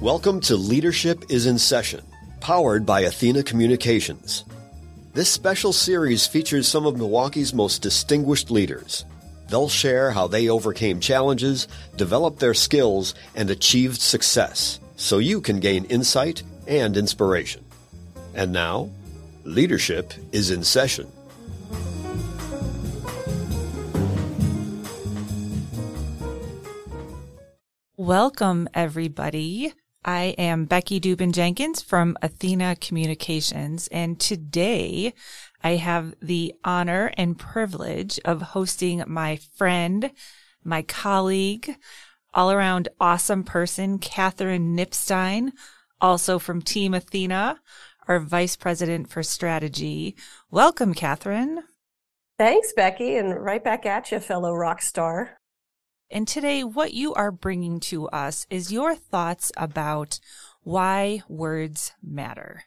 Welcome to Leadership is in Session, powered by Athena Communications. This special series features some of Milwaukee's most distinguished leaders. They'll share how they overcame challenges, developed their skills, and achieved success so you can gain insight and inspiration. And now, Leadership is in Session. Welcome, everybody. I am Becky Dubin Jenkins from Athena Communications, and today I have the honor and privilege of hosting my friend, my colleague, all around awesome person, Catherine Knipstein, also from Team Athena, our Vice President for Strategy. Welcome, Catherine. Thanks, Becky, and right back at you, fellow rock star. And today, what you are bringing to us is your thoughts about why words matter,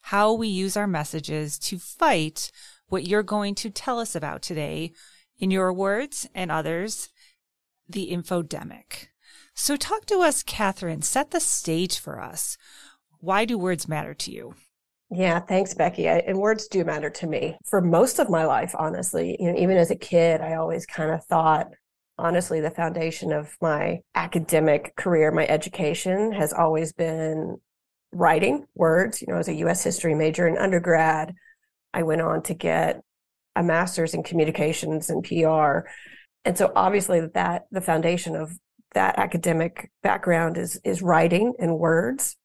how we use our messages to fight what you're going to tell us about today in your words and others, the infodemic. So, talk to us, Catherine. Set the stage for us. Why do words matter to you? Yeah, thanks, Becky. I, and words do matter to me for most of my life, honestly. You know, even as a kid, I always kind of thought honestly, the foundation of my academic career, my education has always been writing words. You know, as a US history major in undergrad, I went on to get a master's in communications and PR. And so obviously that the foundation of that academic background is is writing and words.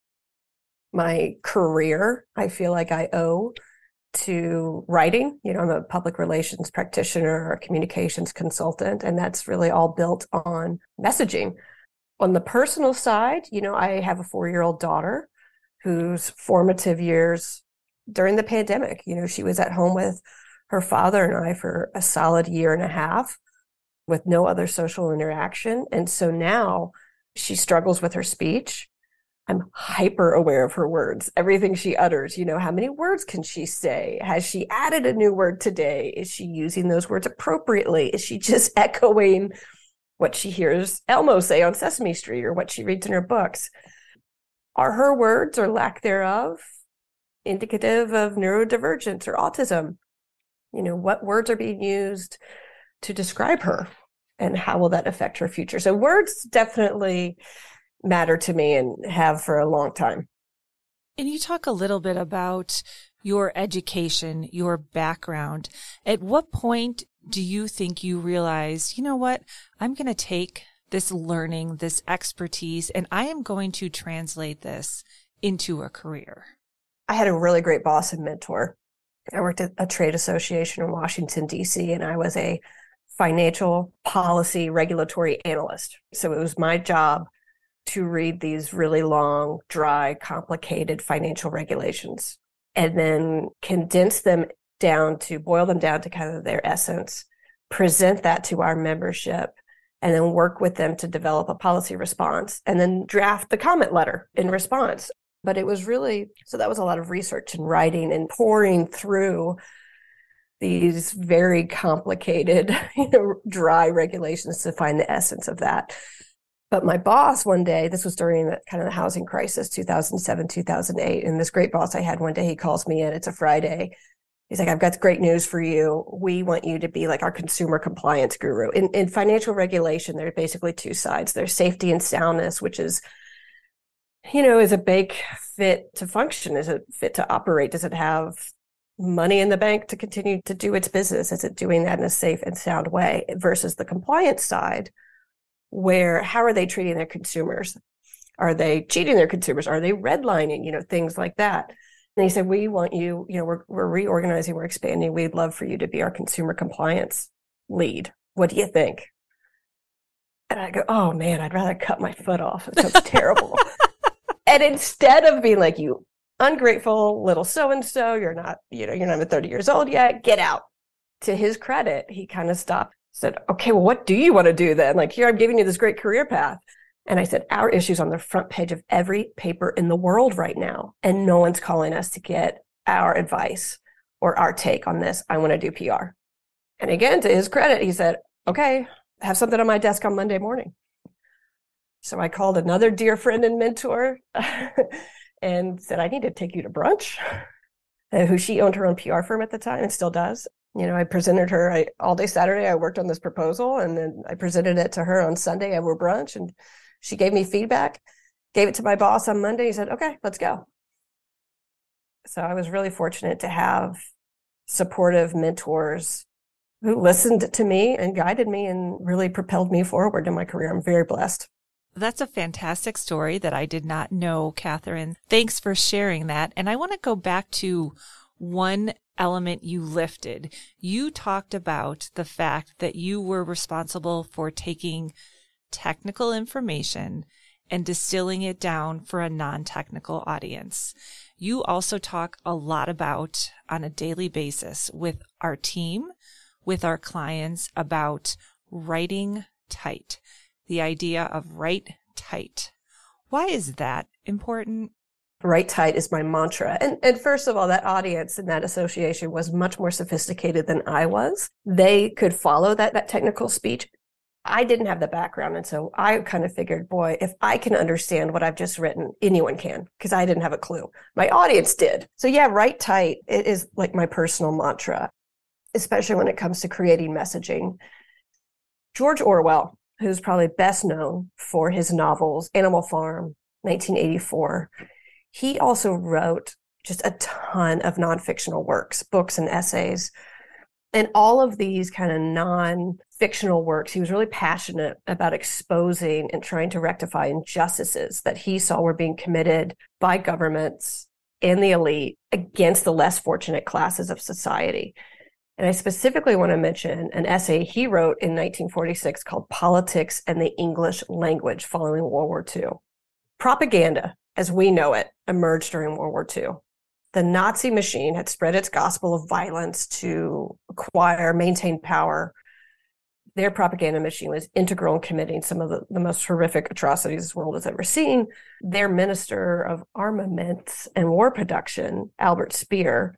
My career, I feel like I owe to writing. You know, I'm a public relations practitioner or communications consultant, and that's really all built on messaging. On the personal side, you know, I have a four year old daughter whose formative years during the pandemic, you know, she was at home with her father and I for a solid year and a half with no other social interaction. And so now she struggles with her speech. I'm hyper aware of her words, everything she utters. You know, how many words can she say? Has she added a new word today? Is she using those words appropriately? Is she just echoing what she hears Elmo say on Sesame Street or what she reads in her books? Are her words or lack thereof indicative of neurodivergence or autism? You know, what words are being used to describe her and how will that affect her future? So, words definitely matter to me and have for a long time. And you talk a little bit about your education, your background. At what point do you think you realize, you know what, I'm going to take this learning, this expertise, and I am going to translate this into a career? I had a really great boss and mentor. I worked at a trade association in Washington, D.C., and I was a financial policy regulatory analyst. So it was my job to read these really long, dry, complicated financial regulations and then condense them down to boil them down to kind of their essence, present that to our membership, and then work with them to develop a policy response and then draft the comment letter in response. But it was really so that was a lot of research and writing and pouring through these very complicated, you know, dry regulations to find the essence of that. But my boss one day, this was during the, kind of the housing crisis, 2007, 2008. And this great boss I had one day, he calls me in. It's a Friday. He's like, I've got great news for you. We want you to be like our consumer compliance guru. In, in financial regulation, there are basically two sides. There's safety and soundness, which is, you know, is a bank fit to function? Is it fit to operate? Does it have money in the bank to continue to do its business? Is it doing that in a safe and sound way? Versus the compliance side, where how are they treating their consumers? Are they cheating their consumers? Are they redlining? You know, things like that. And they said, we want you, you know, we're, we're reorganizing, we're expanding. We'd love for you to be our consumer compliance lead. What do you think? And I go, oh man, I'd rather cut my foot off. It sounds terrible. and instead of being like, you ungrateful little so and so, you're not, you know, you're not even 30 years old yet, get out. To his credit, he kind of stopped said, okay, well, what do you want to do then? Like, here, I'm giving you this great career path. And I said, our issue's on the front page of every paper in the world right now. And no one's calling us to get our advice or our take on this. I want to do PR. And again, to his credit, he said, okay, have something on my desk on Monday morning. So I called another dear friend and mentor and said, I need to take you to brunch, who she owned her own PR firm at the time and still does. You know, I presented her I, all day Saturday. I worked on this proposal and then I presented it to her on Sunday over brunch and she gave me feedback, gave it to my boss on Monday. He said, okay, let's go. So I was really fortunate to have supportive mentors who listened to me and guided me and really propelled me forward in my career. I'm very blessed. That's a fantastic story that I did not know, Catherine. Thanks for sharing that. And I want to go back to one element you lifted. You talked about the fact that you were responsible for taking technical information and distilling it down for a non technical audience. You also talk a lot about on a daily basis with our team, with our clients about writing tight the idea of write tight. Why is that important? Write tight is my mantra. And, and first of all, that audience and that association was much more sophisticated than I was. They could follow that, that technical speech. I didn't have the background. And so I kind of figured, boy, if I can understand what I've just written, anyone can, because I didn't have a clue. My audience did. So yeah, write tight it is like my personal mantra, especially when it comes to creating messaging. George Orwell who's probably best known for his novels Animal Farm, 1984. He also wrote just a ton of nonfictional works, books and essays. And all of these kind of non fictional works, he was really passionate about exposing and trying to rectify injustices that he saw were being committed by governments and the elite against the less fortunate classes of society. And I specifically want to mention an essay he wrote in 1946 called Politics and the English Language following World War II. Propaganda, as we know it, emerged during World War II. The Nazi machine had spread its gospel of violence to acquire, maintain power. Their propaganda machine was integral in committing some of the, the most horrific atrocities this world has ever seen. Their minister of armaments and war production, Albert Speer,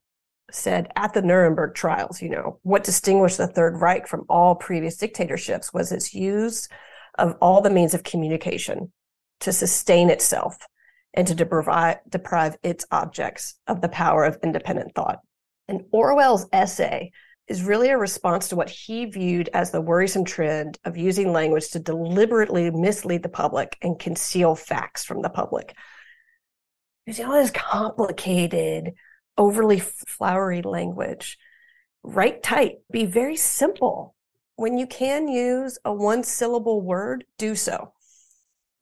said at the Nuremberg trials, you know, what distinguished the Third Reich from all previous dictatorships was its use of all the means of communication to sustain itself and to deprive, deprive its objects of the power of independent thought. And Orwell's essay is really a response to what he viewed as the worrisome trend of using language to deliberately mislead the public and conceal facts from the public. Using all this complicated, overly flowery language. Write tight, be very simple. When you can use a one syllable word, do so.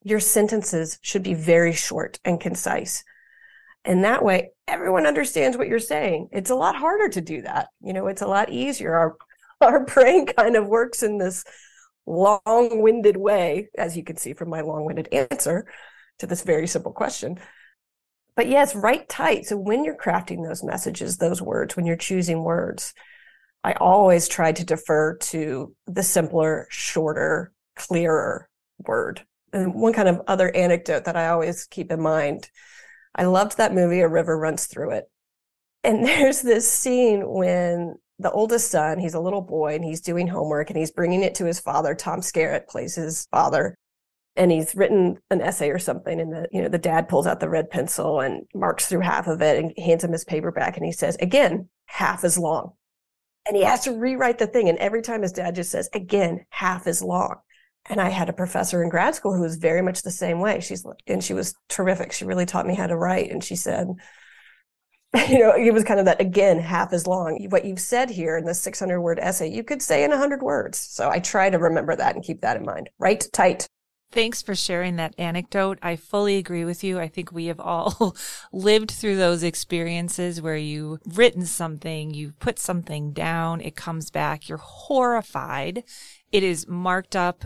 Your sentences should be very short and concise. And that way, everyone understands what you're saying. It's a lot harder to do that. You know, it's a lot easier. Our, our brain kind of works in this long winded way, as you can see from my long winded answer to this very simple question but yes, write tight. So when you're crafting those messages, those words, when you're choosing words, I always try to defer to the simpler, shorter, clearer word. And one kind of other anecdote that I always keep in mind I loved that movie, A River Runs Through It. And there's this scene when the oldest son, he's a little boy and he's doing homework and he's bringing it to his father. Tom Skerritt plays his father and he's written an essay or something and the you know the dad pulls out the red pencil and marks through half of it and hands him his paperback and he says again half as long and he has to rewrite the thing and every time his dad just says again half as long and i had a professor in grad school who was very much the same way. She's and she was terrific. She really taught me how to write. And she said you know it was kind of that again half as long. What you've said here in this 600 word essay you could say in 100 words. So i try to remember that and keep that in mind. Write tight. Thanks for sharing that anecdote. I fully agree with you. I think we have all lived through those experiences where you've written something, you've put something down, it comes back, you're horrified. It is marked up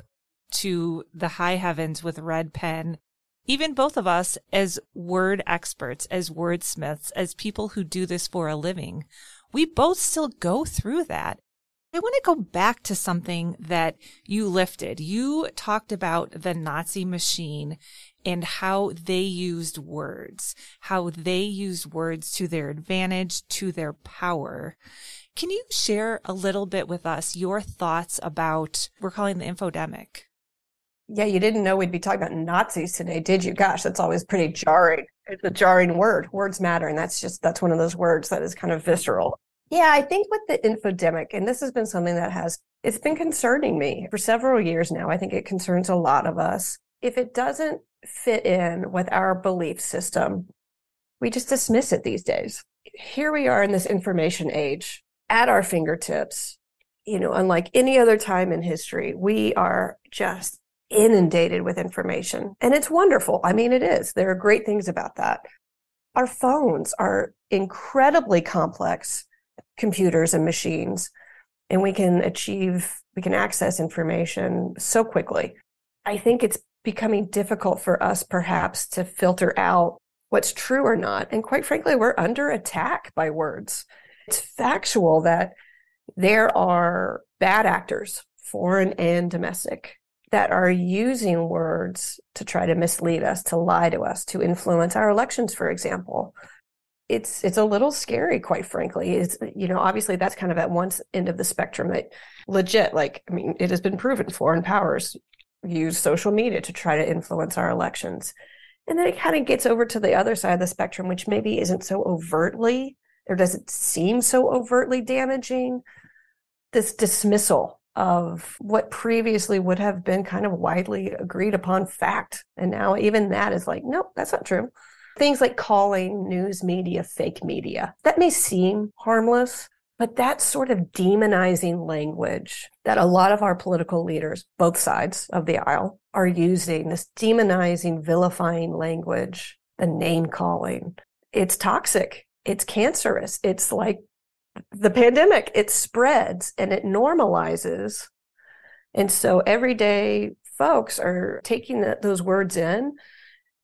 to the high heavens with red pen. Even both of us as word experts, as wordsmiths, as people who do this for a living, we both still go through that. I want to go back to something that you lifted. You talked about the Nazi machine and how they used words, how they used words to their advantage, to their power. Can you share a little bit with us your thoughts about we're calling the infodemic? Yeah, you didn't know we'd be talking about Nazis today, did you? Gosh, that's always pretty jarring. It's a jarring word. Words matter. And that's just, that's one of those words that is kind of visceral. Yeah, I think with the infodemic, and this has been something that has, it's been concerning me for several years now. I think it concerns a lot of us. If it doesn't fit in with our belief system, we just dismiss it these days. Here we are in this information age at our fingertips. You know, unlike any other time in history, we are just inundated with information. And it's wonderful. I mean, it is. There are great things about that. Our phones are incredibly complex computers and machines, and we can achieve, we can access information so quickly. I think it's becoming difficult for us perhaps to filter out what's true or not. And quite frankly, we're under attack by words. It's factual that there are bad actors, foreign and domestic, that are using words to try to mislead us, to lie to us, to influence our elections, for example. It's it's a little scary, quite frankly. It's you know, obviously that's kind of at one end of the spectrum that legit, like, I mean, it has been proven foreign powers use social media to try to influence our elections. And then it kind of gets over to the other side of the spectrum, which maybe isn't so overtly or doesn't seem so overtly damaging. This dismissal of what previously would have been kind of widely agreed upon fact. And now even that is like, nope, that's not true. Things like calling news media fake media. That may seem harmless, but that sort of demonizing language that a lot of our political leaders, both sides of the aisle, are using, this demonizing, vilifying language, the name calling, it's toxic. It's cancerous. It's like the pandemic, it spreads and it normalizes. And so everyday folks are taking the, those words in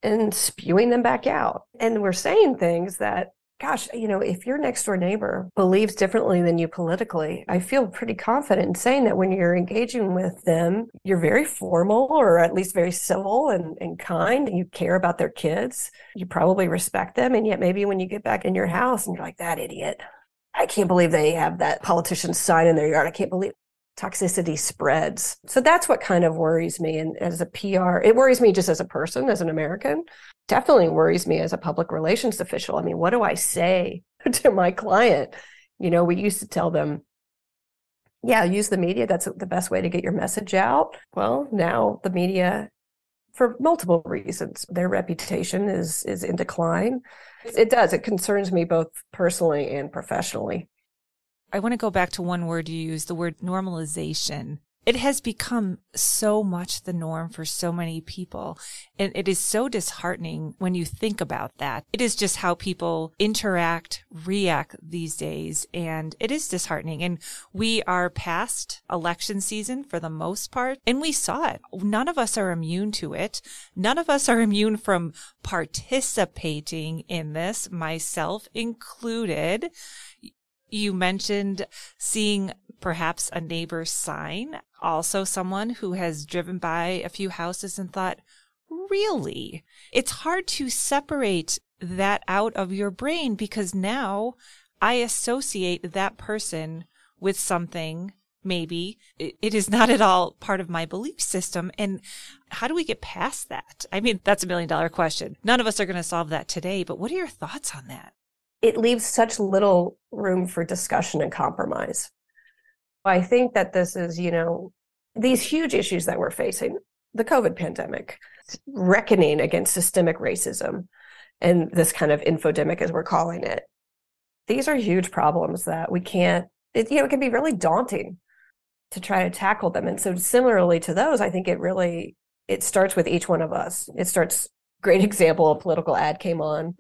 and spewing them back out. And we're saying things that gosh, you know, if your next door neighbor believes differently than you politically, I feel pretty confident in saying that when you're engaging with them, you're very formal or at least very civil and, and kind. And you care about their kids. You probably respect them. And yet maybe when you get back in your house and you're like, that idiot, I can't believe they have that politician sign in their yard. I can't believe toxicity spreads. So that's what kind of worries me. And as a PR, it worries me just as a person, as an American. Definitely worries me as a public relations official. I mean, what do I say to my client? You know, we used to tell them, yeah, use the media. That's the best way to get your message out. Well, now the media, for multiple reasons, their reputation is is in decline. It does. It concerns me both personally and professionally. I want to go back to one word you used, the word normalization. It has become so much the norm for so many people. And it is so disheartening when you think about that. It is just how people interact, react these days. And it is disheartening. And we are past election season for the most part. And we saw it. None of us are immune to it. None of us are immune from participating in this, myself included. You mentioned seeing perhaps a neighbor's sign, also someone who has driven by a few houses and thought, really? It's hard to separate that out of your brain because now I associate that person with something maybe it is not at all part of my belief system. And how do we get past that? I mean, that's a million dollar question. None of us are going to solve that today, but what are your thoughts on that? it leaves such little room for discussion and compromise. I think that this is, you know, these huge issues that we're facing, the COVID pandemic, reckoning against systemic racism, and this kind of infodemic, as we're calling it. These are huge problems that we can't, it, you know, it can be really daunting to try to tackle them. And so similarly to those, I think it really, it starts with each one of us. It starts, great example, a political ad came on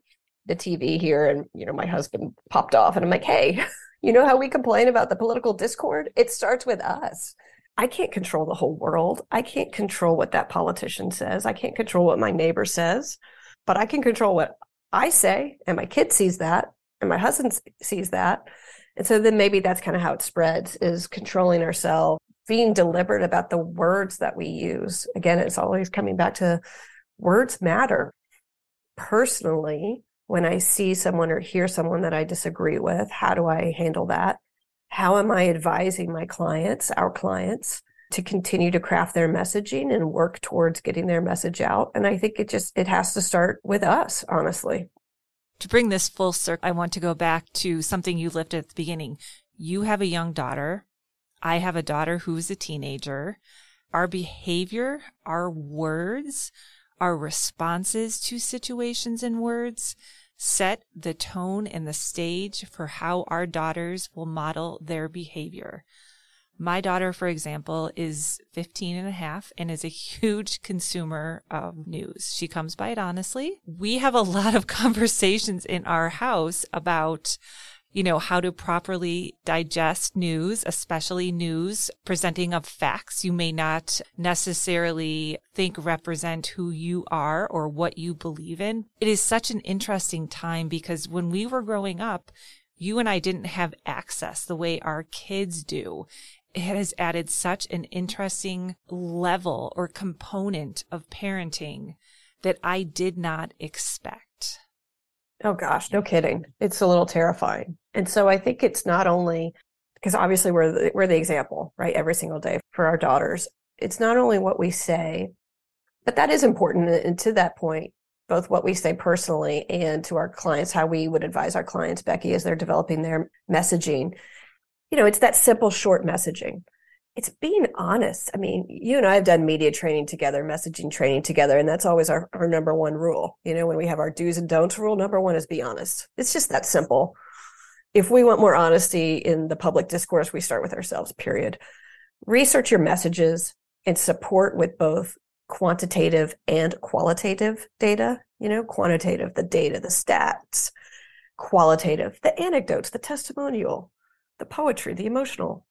the TV here and you know my husband popped off and I'm like, "Hey, you know how we complain about the political discord? It starts with us." I can't control the whole world. I can't control what that politician says. I can't control what my neighbor says, but I can control what I say and my kid sees that and my husband sees that. And so then maybe that's kind of how it spreads is controlling ourselves, being deliberate about the words that we use. Again, it's always coming back to words matter. Personally, when I see someone or hear someone that I disagree with, how do I handle that? How am I advising my clients, our clients, to continue to craft their messaging and work towards getting their message out. And I think it just, it has to start with us, honestly. To bring this full circle, I want to go back to something you lifted at the beginning. You have a young daughter. I have a daughter who's a teenager. Our behavior, our words, our responses to situations and words set the tone and the stage for how our daughters will model their behavior. My daughter, for example, is 15 and a half and is a huge consumer of news. She comes by it honestly. We have a lot of conversations in our house about you know, how to properly digest news, especially news presenting of facts you may not necessarily think represent who you are or what you believe in. It is such an interesting time because when we were growing up, you and I didn't have access the way our kids do. It has added such an interesting level or component of parenting that I did not expect. Oh gosh, no kidding. It's a little terrifying. And so I think it's not only because obviously we're the, we're the example, right? Every single day for our daughters. It's not only what we say, but that is important. And to that point, both what we say personally and to our clients, how we would advise our clients, Becky, as they're developing their messaging. You know, it's that simple, short messaging it's being honest. I mean, you and I have done media training together, messaging training together, and that's always our, our number one rule. You know, when we have our do's and don'ts rule, number one is be honest. It's just that simple. If we want more honesty in the public discourse, we start with ourselves, period. Research your messages and support with both quantitative and qualitative data. You know, quantitative, the data, the stats, qualitative, the anecdotes, the testimonial, the poetry, the emotional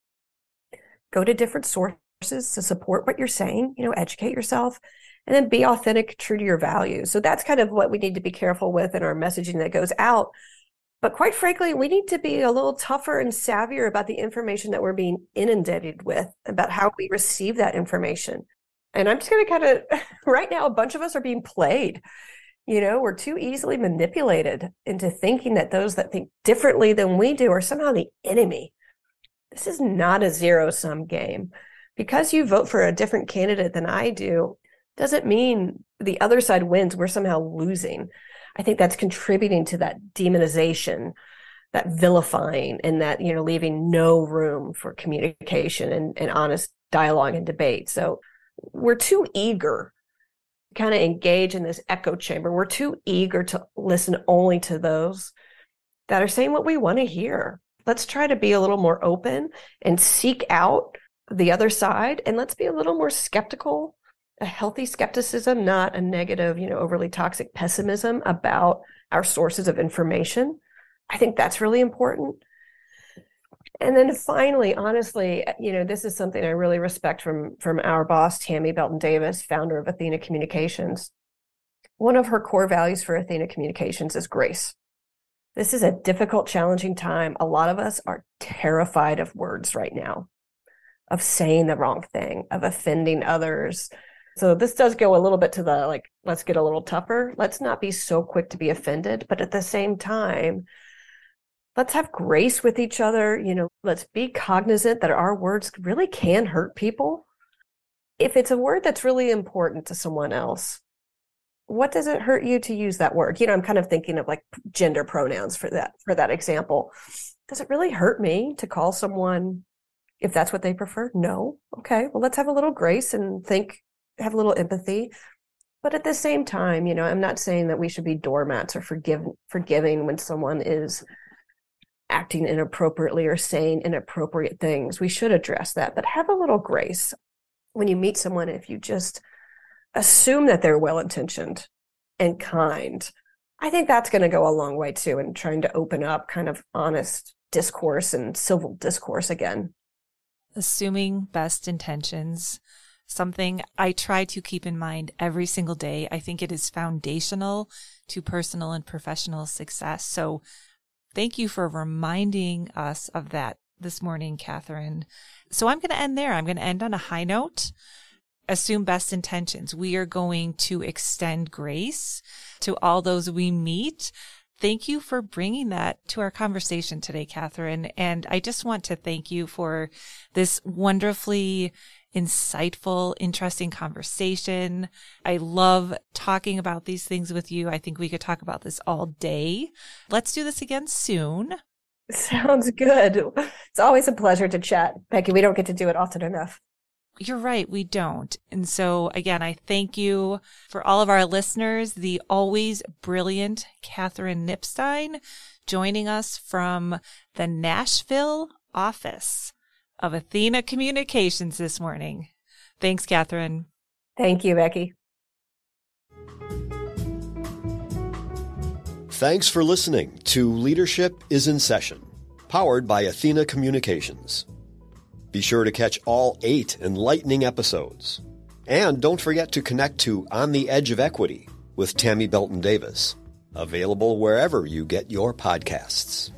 go to different sources to support what you're saying, you know, educate yourself and then be authentic, true to your values. So that's kind of what we need to be careful with in our messaging that goes out. But quite frankly, we need to be a little tougher and savvier about the information that we're being inundated with, about how we receive that information. And I'm just going to kind of, right now, a bunch of us are being played. You know, we're too easily manipulated into thinking that those that think differently than we do are somehow the enemy this is not a zero sum game. Because you vote for a different candidate than I do, doesn't mean the other side wins. We're somehow losing. I think that's contributing to that demonization, that vilifying, and that, you know, leaving no room for communication and, and honest dialogue and debate. So we're too eager kind of engage in this echo chamber. We're too eager to listen only to those that are saying what we want to hear let's try to be a little more open and seek out the other side and let's be a little more skeptical a healthy skepticism not a negative you know overly toxic pessimism about our sources of information i think that's really important and then finally honestly you know this is something i really respect from from our boss tammy belton davis founder of athena communications one of her core values for athena communications is grace this is a difficult, challenging time. A lot of us are terrified of words right now, of saying the wrong thing, of offending others. So this does go a little bit to the like, let's get a little tougher. Let's not be so quick to be offended, but at the same time, let's have grace with each other. You know, let's be cognizant that our words really can hurt people. If it's a word that's really important to someone else, what does it hurt you to use that word you know i'm kind of thinking of like gender pronouns for that for that example does it really hurt me to call someone if that's what they prefer no okay well let's have a little grace and think have a little empathy but at the same time you know i'm not saying that we should be doormats or forgive forgiving when someone is acting inappropriately or saying inappropriate things we should address that but have a little grace when you meet someone if you just assume that they're well intentioned and kind. I think that's going to go a long way too in trying to open up kind of honest discourse and civil discourse again. Assuming best intentions, something I try to keep in mind every single day. I think it is foundational to personal and professional success. So thank you for reminding us of that this morning, Catherine. So I'm going to end there. I'm going to end on a high note assume best intentions. We are going to extend grace to all those we meet. Thank you for bringing that to our conversation today, Catherine. And I just want to thank you for this wonderfully insightful, interesting conversation. I love talking about these things with you. I think we could talk about this all day. Let's do this again soon. Sounds good. It's always a pleasure to chat. Becky, we don't get to do it often enough. You're right, we don't. And so, again, I thank you for all of our listeners, the always brilliant Catherine Knipstein, joining us from the Nashville office of Athena Communications this morning. Thanks, Catherine. Thank you, Becky. Thanks for listening to Leadership is in Session, powered by Athena Communications. Be sure to catch all eight enlightening episodes. And don't forget to connect to On the Edge of Equity with Tammy Belton Davis, available wherever you get your podcasts.